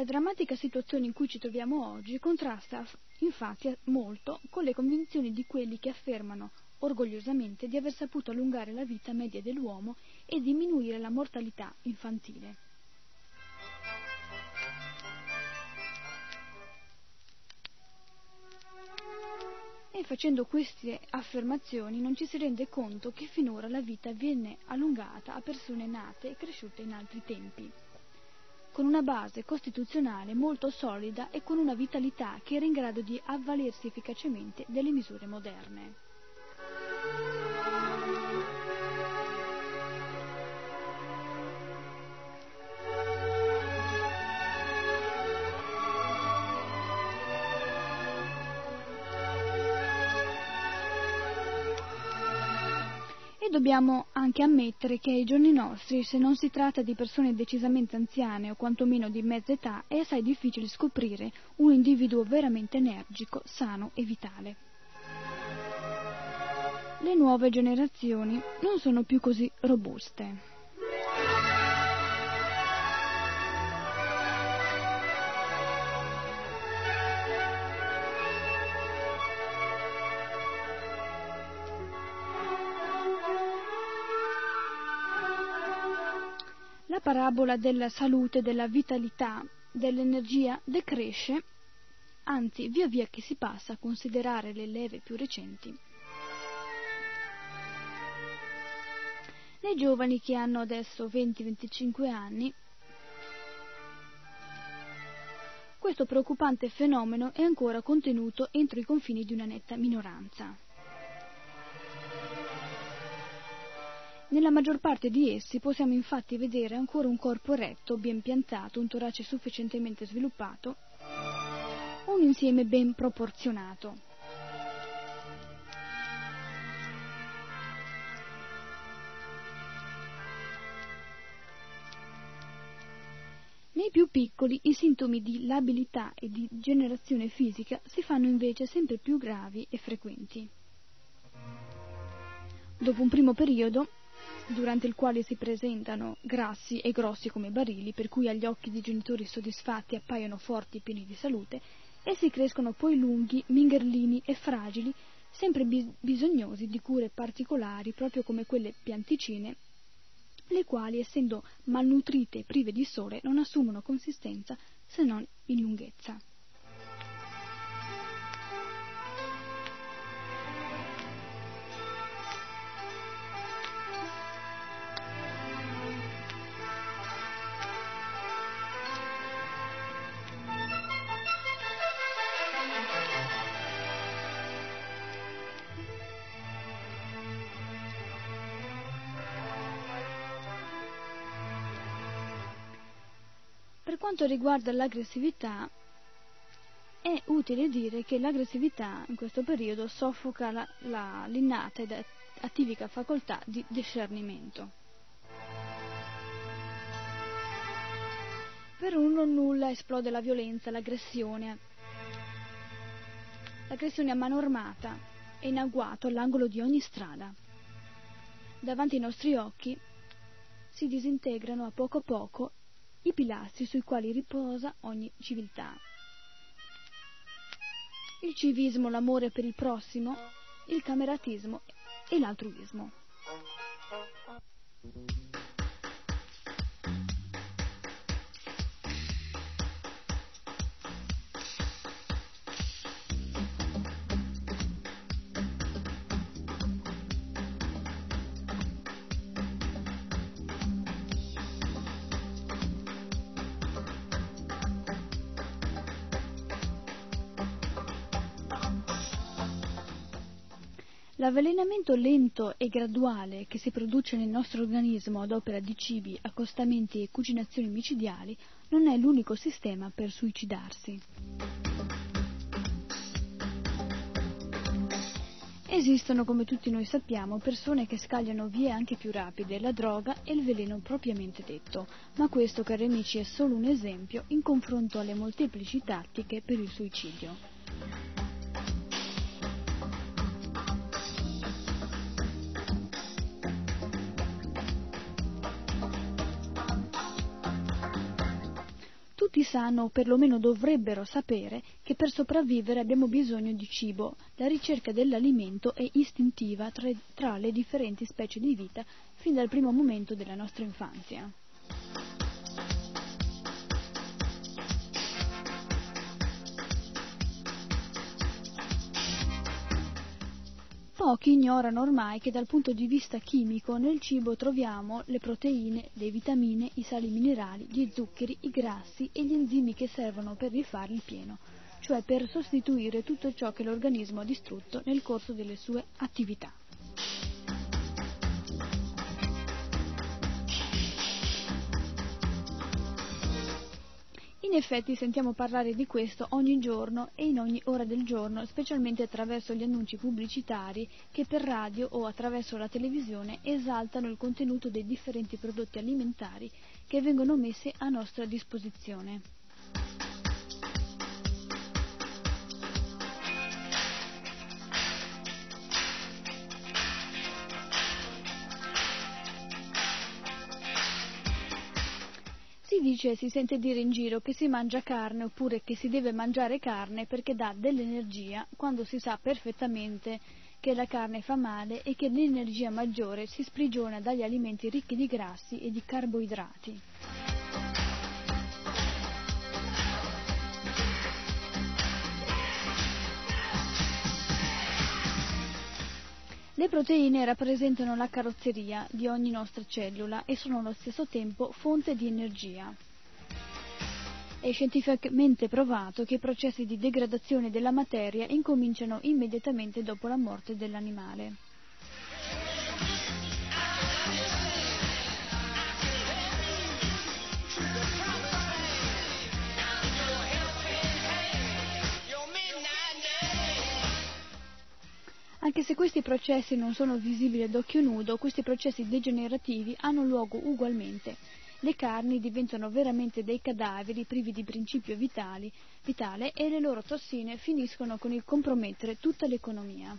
La drammatica situazione in cui ci troviamo oggi contrasta infatti molto con le convinzioni di quelli che affermano orgogliosamente di aver saputo allungare la vita media dell'uomo e diminuire la mortalità infantile. E facendo queste affermazioni non ci si rende conto che finora la vita viene allungata a persone nate e cresciute in altri tempi con una base costituzionale molto solida e con una vitalità che era in grado di avvalersi efficacemente delle misure moderne. Dobbiamo anche ammettere che ai giorni nostri, se non si tratta di persone decisamente anziane o quantomeno di mezza età, è assai difficile scoprire un individuo veramente energico, sano e vitale. Le nuove generazioni non sono più così robuste. La parabola della salute, della vitalità, dell'energia decresce, anzi via via che si passa a considerare le leve più recenti. Nei giovani che hanno adesso 20-25 anni, questo preoccupante fenomeno è ancora contenuto entro i confini di una netta minoranza. Nella maggior parte di essi possiamo infatti vedere ancora un corpo retto, ben piantato, un torace sufficientemente sviluppato, un insieme ben proporzionato. Nei più piccoli i sintomi di labilità e di generazione fisica si fanno invece sempre più gravi e frequenti. Dopo un primo periodo durante il quale si presentano grassi e grossi come barili, per cui agli occhi dei genitori soddisfatti appaiono forti e pieni di salute, essi crescono poi lunghi, mingherlini e fragili, sempre bis- bisognosi di cure particolari, proprio come quelle pianticine, le quali, essendo malnutrite e prive di sole, non assumono consistenza se non in lunghezza. Quanto riguarda l'aggressività, è utile dire che l'aggressività in questo periodo soffoca la, la, l'innata ed attivica facoltà di discernimento. Per uno nulla esplode la violenza, l'aggressione. L'aggressione a mano armata è in agguato all'angolo di ogni strada. Davanti ai nostri occhi si disintegrano a poco a poco i pilastri sui quali riposa ogni civiltà. Il civismo, l'amore per il prossimo, il cameratismo e l'altruismo. L'avvelenamento lento e graduale che si produce nel nostro organismo ad opera di cibi, accostamenti e cucinazioni micidiali non è l'unico sistema per suicidarsi. Esistono, come tutti noi sappiamo, persone che scagliano vie anche più rapide, la droga e il veleno propriamente detto, ma questo, cari amici, è solo un esempio in confronto alle molteplici tattiche per il suicidio. Tutti sanno, o perlomeno dovrebbero sapere, che per sopravvivere abbiamo bisogno di cibo. La ricerca dell'alimento è istintiva tra, tra le differenti specie di vita fin dal primo momento della nostra infanzia. Pochi ignorano ormai che dal punto di vista chimico nel cibo troviamo le proteine, le vitamine, i sali minerali, gli zuccheri, i grassi e gli enzimi che servono per rifare il pieno, cioè per sostituire tutto ciò che l'organismo ha distrutto nel corso delle sue attività. In effetti sentiamo parlare di questo ogni giorno e in ogni ora del giorno, specialmente attraverso gli annunci pubblicitari che per radio o attraverso la televisione esaltano il contenuto dei differenti prodotti alimentari che vengono messi a nostra disposizione. Dice, si sente dire in giro che si mangia carne oppure che si deve mangiare carne perché dà dell'energia quando si sa perfettamente che la carne fa male e che l'energia maggiore si sprigiona dagli alimenti ricchi di grassi e di carboidrati. Le proteine rappresentano la carrozzeria di ogni nostra cellula e sono allo stesso tempo fonte di energia. È scientificamente provato che i processi di degradazione della materia incominciano immediatamente dopo la morte dell'animale. Anche se questi processi non sono visibili ad occhio nudo, questi processi degenerativi hanno luogo ugualmente. Le carni diventano veramente dei cadaveri privi di principio vitali, vitale e le loro tossine finiscono con il compromettere tutta l'economia.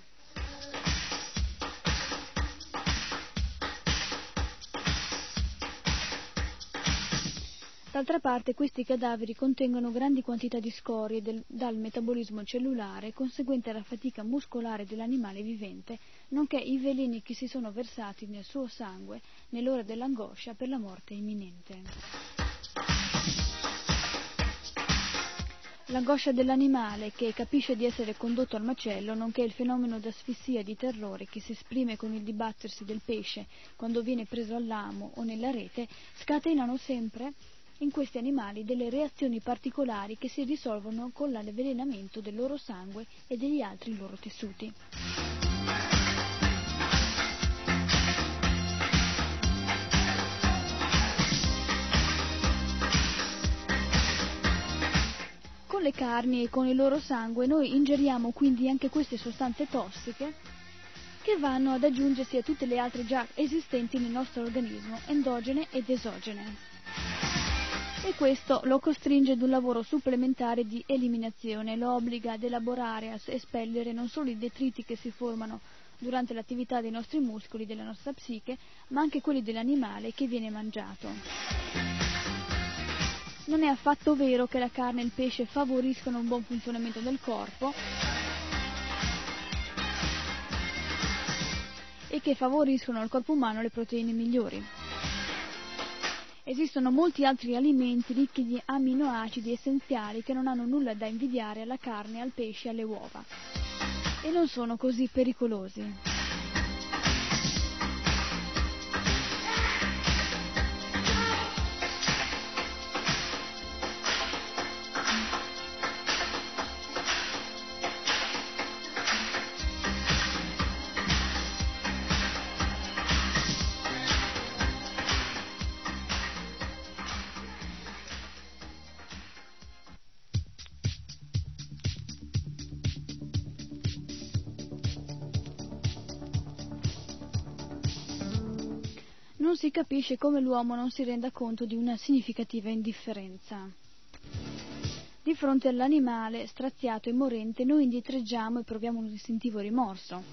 D'altra parte questi cadaveri contengono grandi quantità di scorie del, dal metabolismo cellulare conseguente alla fatica muscolare dell'animale vivente, nonché i veleni che si sono versati nel suo sangue nell'ora dell'angoscia per la morte imminente. L'angoscia dell'animale che capisce di essere condotto al macello, nonché il fenomeno d'asfissia e di terrore che si esprime con il dibattersi del pesce quando viene preso all'amo o nella rete, scatenano sempre in questi animali delle reazioni particolari che si risolvono con l'avvelenamento del loro sangue e degli altri loro tessuti. Con le carni e con il loro sangue noi ingeriamo quindi anche queste sostanze tossiche che vanno ad aggiungersi a tutte le altre già esistenti nel nostro organismo, endogene ed esogene e questo lo costringe ad un lavoro supplementare di eliminazione, lo obbliga ad elaborare, a espellere non solo i detriti che si formano durante l'attività dei nostri muscoli, della nostra psiche, ma anche quelli dell'animale che viene mangiato. Non è affatto vero che la carne e il pesce favoriscono un buon funzionamento del corpo e che favoriscono al corpo umano le proteine migliori. Esistono molti altri alimenti ricchi di aminoacidi essenziali che non hanno nulla da invidiare alla carne, al pesce e alle uova e non sono così pericolosi. Capisce come l'uomo non si renda conto di una significativa indifferenza. Di fronte all'animale straziato e morente noi indietreggiamo e proviamo un istintivo rimorso.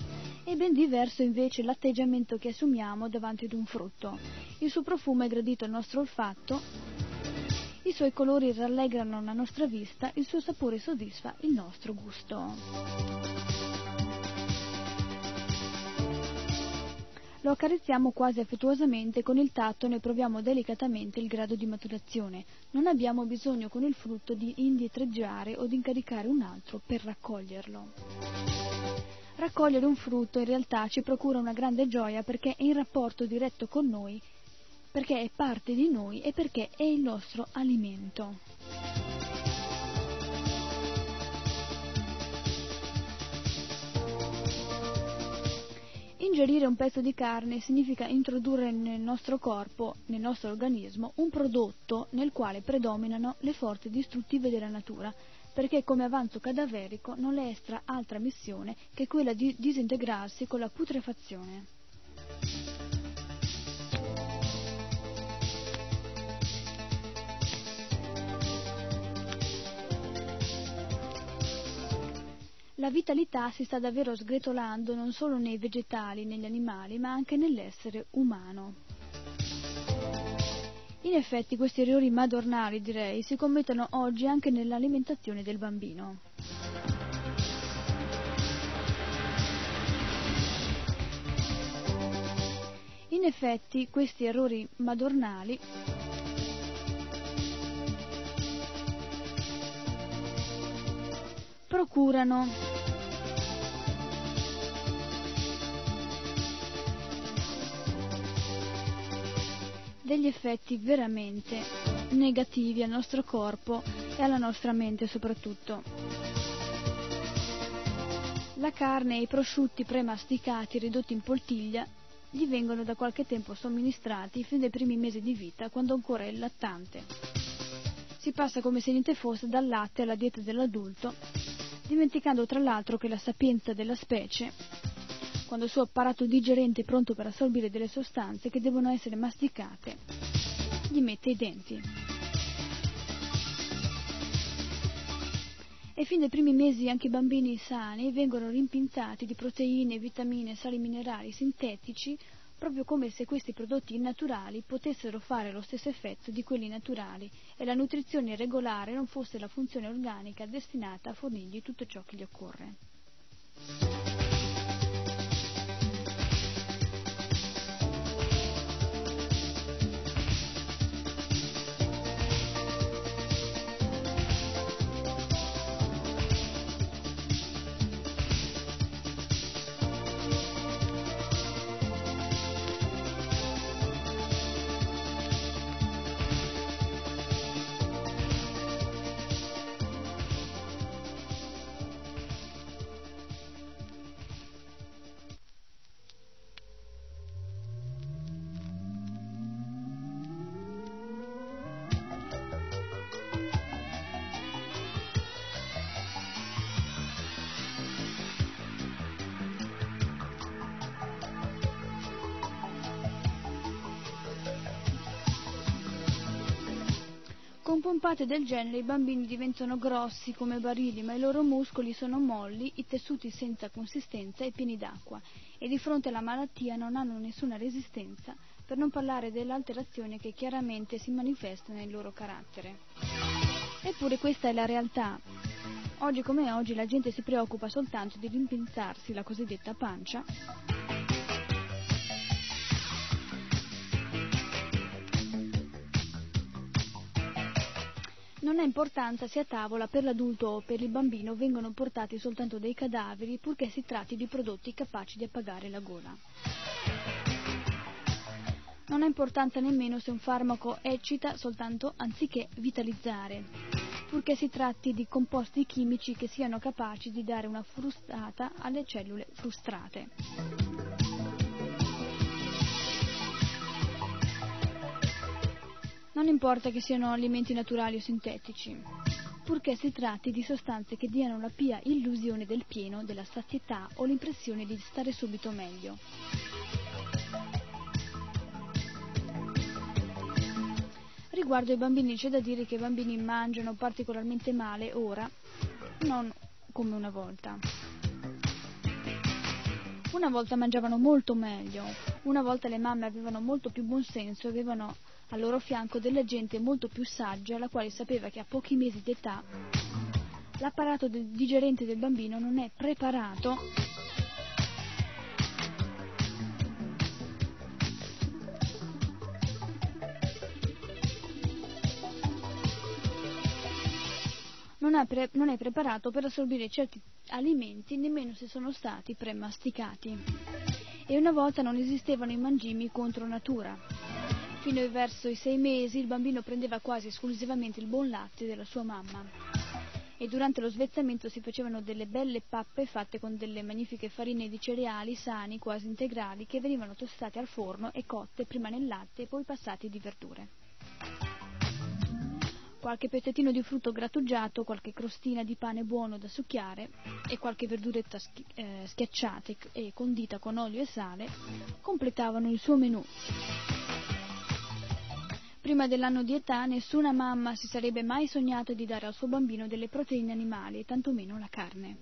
È ben diverso invece l'atteggiamento che assumiamo davanti ad un frutto. Il suo profumo è gradito al nostro olfatto, i suoi colori rallegrano la nostra vista, il suo sapore soddisfa il nostro gusto. Lo accarezziamo quasi affettuosamente, con il tatto ne proviamo delicatamente il grado di maturazione. Non abbiamo bisogno con il frutto di indietreggiare o di incaricare un altro per raccoglierlo. Raccogliere un frutto in realtà ci procura una grande gioia perché è in rapporto diretto con noi, perché è parte di noi e perché è il nostro alimento. Ingerire un pezzo di carne significa introdurre nel nostro corpo, nel nostro organismo, un prodotto nel quale predominano le forze distruttive della natura, perché come avanzo cadaverico non le estra altra missione che quella di disintegrarsi con la putrefazione. La vitalità si sta davvero sgretolando non solo nei vegetali, negli animali, ma anche nell'essere umano. In effetti questi errori madornali, direi, si commettono oggi anche nell'alimentazione del bambino. In effetti questi errori madornali procurano degli effetti veramente negativi al nostro corpo e alla nostra mente soprattutto. La carne e i prosciutti premasticati ridotti in poltiglia gli vengono da qualche tempo somministrati fin dai primi mesi di vita quando ancora è lattante. Si passa come se niente fosse dal latte alla dieta dell'adulto dimenticando tra l'altro che la sapienza della specie, quando il suo apparato digerente è pronto per assorbire delle sostanze che devono essere masticate, gli mette i denti. E fin dai primi mesi anche i bambini sani vengono rimpinzati di proteine, vitamine, sali minerali sintetici proprio come se questi prodotti innaturali potessero fare lo stesso effetto di quelli naturali e la nutrizione regolare non fosse la funzione organica destinata a fornirgli tutto ciò che gli occorre. Con pompate del genere i bambini diventano grossi come barili, ma i loro muscoli sono molli, i tessuti senza consistenza e pieni d'acqua, e di fronte alla malattia non hanno nessuna resistenza, per non parlare dell'alterazione che chiaramente si manifesta nel loro carattere. Eppure questa è la realtà. Oggi come oggi la gente si preoccupa soltanto di rimpinzarsi la cosiddetta pancia Non ha importanza se a tavola per l'adulto o per il bambino vengono portati soltanto dei cadaveri purché si tratti di prodotti capaci di appagare la gola. Non ha importanza nemmeno se un farmaco eccita soltanto anziché vitalizzare, purché si tratti di composti chimici che siano capaci di dare una frustata alle cellule frustrate. Non importa che siano alimenti naturali o sintetici, purché si tratti di sostanze che diano la pia illusione del pieno, della sazietà o l'impressione di stare subito meglio. Riguardo ai bambini c'è da dire che i bambini mangiano particolarmente male ora, non come una volta. Una volta mangiavano molto meglio, una volta le mamme avevano molto più buon senso e avevano al loro fianco della gente molto più saggia, la quale sapeva che a pochi mesi d'età l'apparato digerente del bambino non è preparato non, pre- non, è preparato per assorbire certi alimenti nemmeno se sono stati premasticati. E una volta non esistevano i mangimi contro natura. Fino verso i sei mesi il bambino prendeva quasi esclusivamente il buon latte della sua mamma. E durante lo svezzamento si facevano delle belle pappe fatte con delle magnifiche farine di cereali sani, quasi integrali, che venivano tostate al forno e cotte prima nel latte e poi passate di verdure qualche pezzettino di frutto grattugiato, qualche crostina di pane buono da succhiare e qualche verduretta schi- eh, schiacciata e condita con olio e sale completavano il suo menù. Prima dell'anno di età nessuna mamma si sarebbe mai sognata di dare al suo bambino delle proteine animali tantomeno la carne.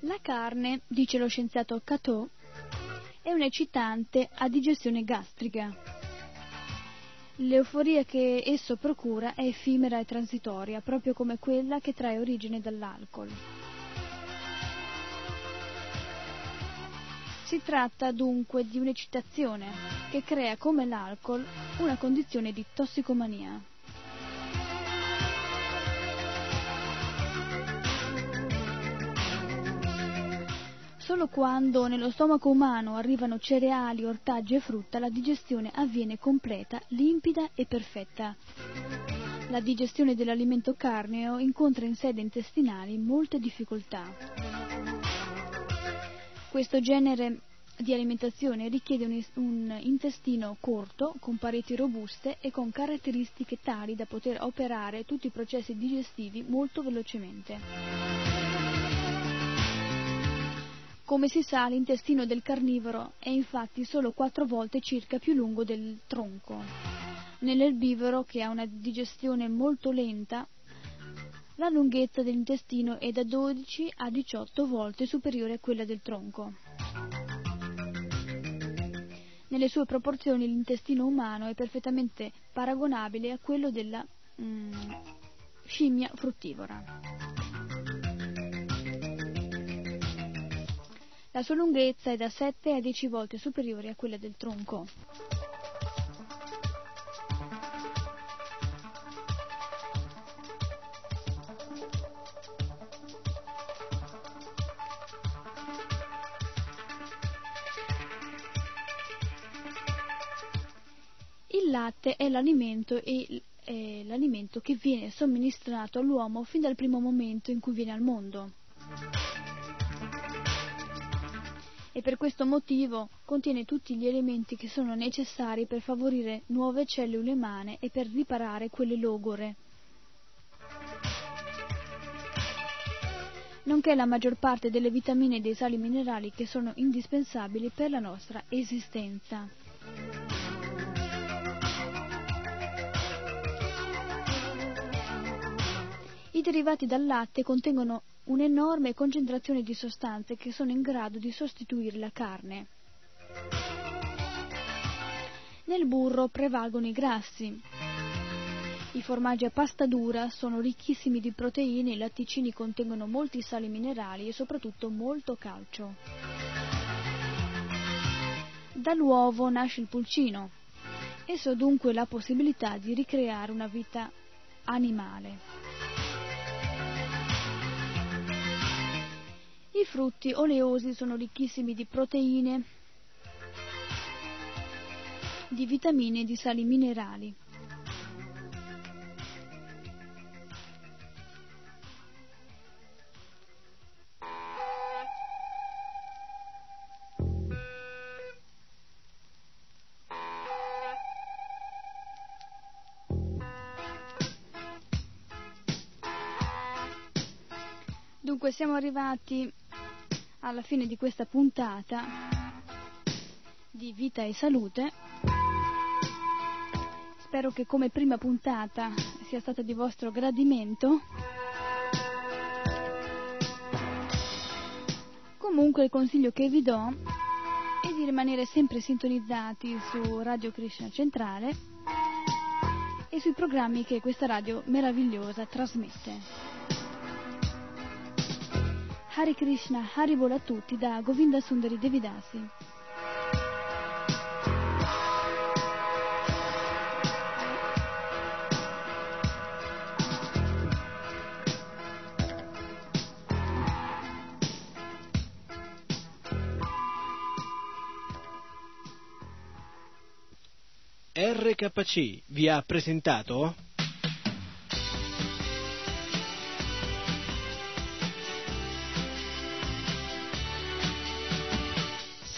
La carne, dice lo scienziato Cateau, è un eccitante a digestione gastrica. L'euforia che esso procura è effimera e transitoria, proprio come quella che trae origine dall'alcol. Si tratta dunque di un'eccitazione che crea come l'alcol una condizione di tossicomania. Solo quando nello stomaco umano arrivano cereali, ortaggi e frutta la digestione avviene completa, limpida e perfetta. La digestione dell'alimento carneo incontra in sede intestinali molte difficoltà. Questo genere di alimentazione richiede un, un, intestino corto, con pareti robuste e con caratteristiche tali da poter operare tutti i processi digestivi molto velocemente. Come si sa, l'intestino del carnivoro è infatti solo quattro volte circa più lungo del tronco. Nell'erbivoro, che ha una digestione molto lenta, la lunghezza dell'intestino è da 12 a 18 volte superiore a quella del tronco. Nelle sue proporzioni l'intestino umano è perfettamente paragonabile a quello della mm, scimmia fruttivora. La sua lunghezza è da 7 a 10 volte superiore a quella del tronco. Il latte è l'alimento, e, è l'alimento che viene somministrato all'uomo fin dal primo momento in cui viene al mondo. E per questo motivo contiene tutti gli elementi che sono necessari per favorire nuove cellule umane e per riparare quelle logore. nonché la maggior parte delle vitamine e dei sali minerali che sono indispensabili per la nostra esistenza. I derivati dal latte contengono un'enorme concentrazione di sostanze che sono in grado di sostituire la carne. Nel burro prevalgono i grassi. I formaggi a pasta dura sono ricchissimi di proteine, i latticini contengono molti sali minerali e soprattutto molto calcio. Dall'uovo nasce il pulcino. Esso ha dunque la possibilità di ricreare una vita animale. I frutti oleosi sono ricchissimi di proteine, di vitamine e di sali minerali. Dunque siamo arrivati alla fine di questa puntata di Vita e Salute. Spero che come prima puntata sia stata di vostro gradimento. Comunque il consiglio che vi do è di rimanere sempre sintonizzati su Radio Krishna Centrale e sui programmi che questa radio meravigliosa trasmette. Hare Krishna, Haribol a tutti da Govinda Sundari Devidasi. RKC vi ha presentato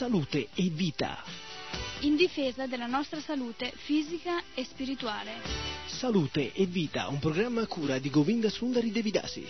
Salute e vita. In difesa della nostra salute fisica e spirituale. Salute e vita, un programma a cura di Govinda Sundari Devidasi.